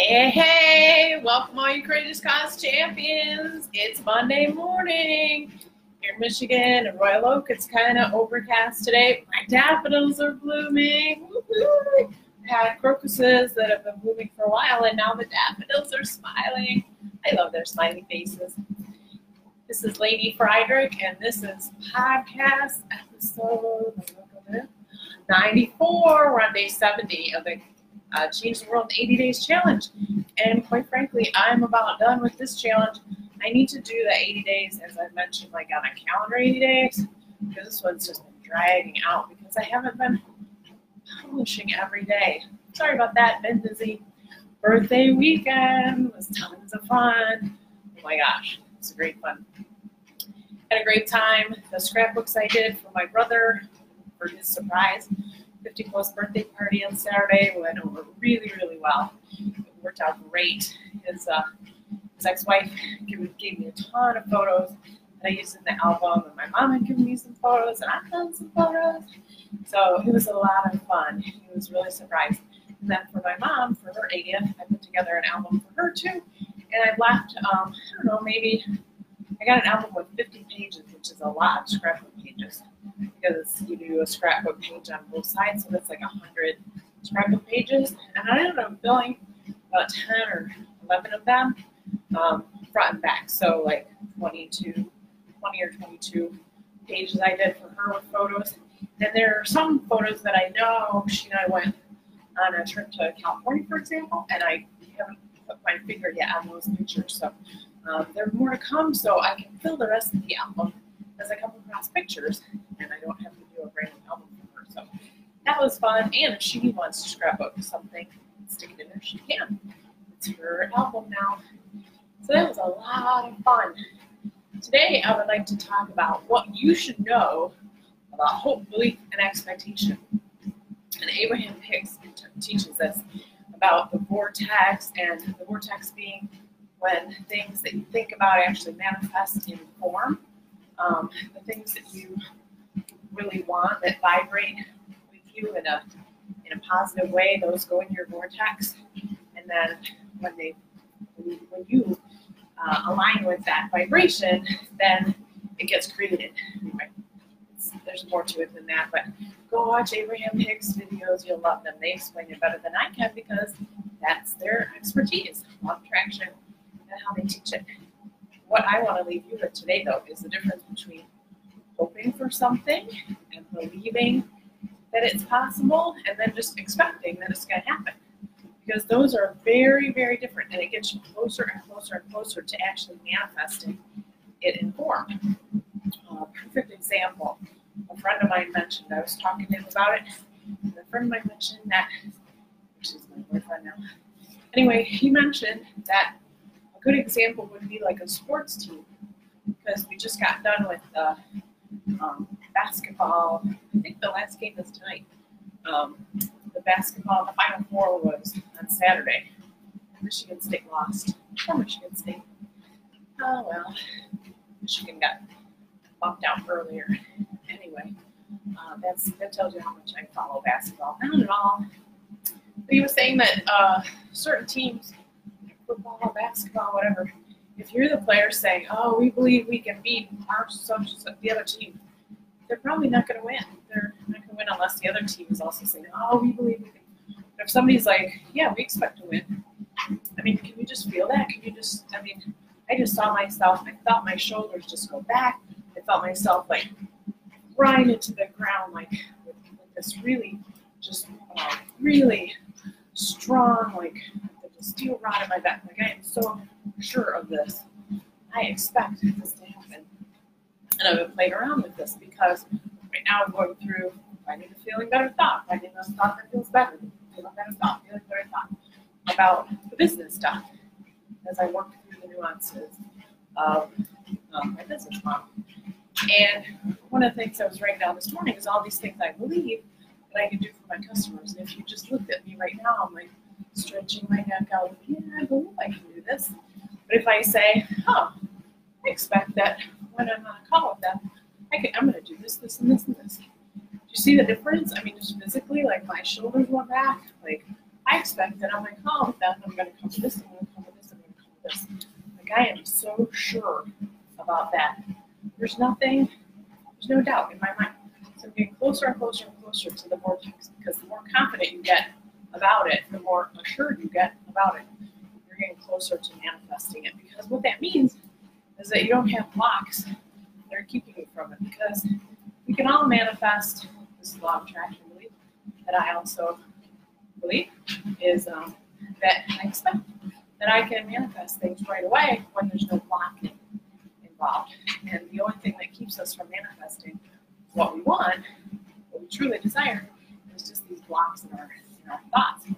Hey, hey, welcome all you courageous cause champions. It's Monday morning here in Michigan and Royal Oak. It's kind of overcast today. My daffodils are blooming. I had crocuses that have been blooming for a while, and now the daffodils are smiling. I love their smiley faces. This is Lady Friedrich, and this is podcast episode 94. We're on day 70 of the uh, Change the World in 80 Days challenge. And quite frankly, I'm about done with this challenge. I need to do the 80 days, as I mentioned, like on a calendar 80 days, because this one's just been dragging out because I haven't been publishing every day. Sorry about that, been busy. Birthday weekend was tons of fun. Oh my gosh, it's a great fun. Had a great time. The scrapbooks I did for my brother for his surprise 50 plus birthday party on Saturday went over really, really well. It worked out great. His, uh, his ex-wife gave, me a ton of photos that I used in the album, and my mom had given me some photos, and I've done some photos. So it was a lot of fun. He was really surprised. And then for my mom, for her 80th, I put together an album for her too. And I left, um, I don't know, maybe I got an album with 50 pages, which is a lot of scrapbook because you do a scrapbook page on both sides, so that's like 100 scrapbook pages. And I ended up filling about 10 or 11 of them um, front and back, so like 22, 20 or 22 pages I did for her with photos. And there are some photos that I know she and I went on a trip to California, for example, and I haven't put my finger yet on those pictures. So um, there's more to come, so I can fill the rest of the album as I come across pictures, that was fun. And if she wants to scrapbook something, stick it in there, she can. It's her album now. So that was a lot of fun. Today, I would like to talk about what you should know about hope, belief, and expectation. And Abraham Hicks teaches us about the vortex, and the vortex being when things that you think about actually manifest in form. Um, the things that you really want that vibrate you in a in a positive way, those go in your vortex, and then when they when you uh, align with that vibration, then it gets created. There's more to it than that, but go watch Abraham Hicks videos. You'll love them. They explain it better than I can because that's their expertise, law attraction, and how they teach it. What I want to leave you with today, though, is the difference between hoping for something and believing that it's possible and then just expecting that it's going to happen. Because those are very, very different, and it gets you closer and closer and closer to actually manifesting it in form. Uh, perfect example. A friend of mine mentioned, I was talking to him about it, and a friend of mine mentioned that, which is my boyfriend now. Anyway, he mentioned that a good example would be like a sports team, because we just got done with the um, basketball. I think the last game is tonight. Um, the basketball, the final four was on Saturday. Michigan State lost. Poor Michigan State. Oh well, Michigan got bumped out earlier. Anyway, uh, that's that tells you how much I follow basketball. Not at all. But he was saying that uh, certain teams, football, basketball, whatever, if you're the player saying, "Oh, we believe we can beat our such the other team," they're probably not going to win. They're not going to win unless the other team is also saying, "Oh, we believe we can." But if somebody's like, "Yeah, we expect to win," I mean, can you just feel that? Can you just? I mean, I just saw myself. I felt my shoulders just go back. I felt myself like grind into the ground, like with, with this really, just uh, really strong, like the steel rod in my back. Like I am so sure of this. I expect this to happen. And I've been playing around with this because right now I'm going through finding a feeling better thought, finding a thought that feels better, feeling better thought, feeling better thought about the business stuff as I work through the nuances of my business model. And one of the things I was writing down this morning is all these things I believe that I can do for my customers. And if you just looked at me right now, I'm like stretching my neck out, yeah, I believe I can do this. But if I say, oh, I expect that when I'm on a call with them, I can, I'm going to do this, this, and this, and this. Do you see the difference? I mean, just physically, like my shoulders went back. Like I expect that I'm like, oh, then I'm going to come to this, I'm going to come to this, I'm going to come to this. Like I am so sure about that. There's nothing, there's no doubt in my mind. So I'm getting closer and closer and closer to the vortex because the more confident you get about it, the more assured you get about it. You're getting closer to manifesting it because what that means is that you don't have blocks that are keeping you from it because we can all manifest this law of attraction belief that I also believe is um, that I expect that I can manifest things right away when there's no block involved. And the only thing that keeps us from manifesting what we want, what we truly desire, is just these blocks in our, in our thoughts. To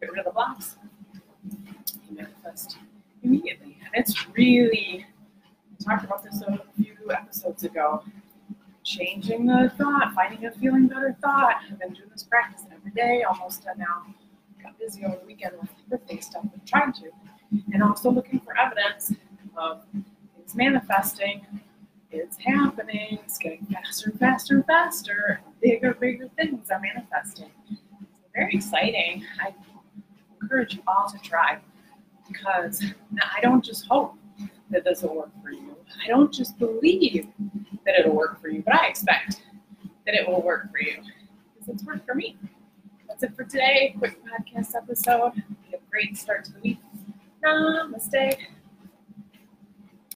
get rid of the blocks, you manifest immediately. And it's really, we talked about this a few episodes ago. Changing the thought, finding a feeling better thought. I've been doing this practice every day, almost done now. Got busy over the weekend with birthday stuff, but trying to. And also looking for evidence of it's manifesting, it's happening, it's getting faster and faster and faster, bigger, bigger things are manifesting. It's very exciting. I encourage you all to try because I don't just hope that this will work for you. I don't just believe that it'll work for you, but I expect that it will work for you because it's worked for me. That's it for today. Quick podcast episode. Be a great start to the week. Namaste.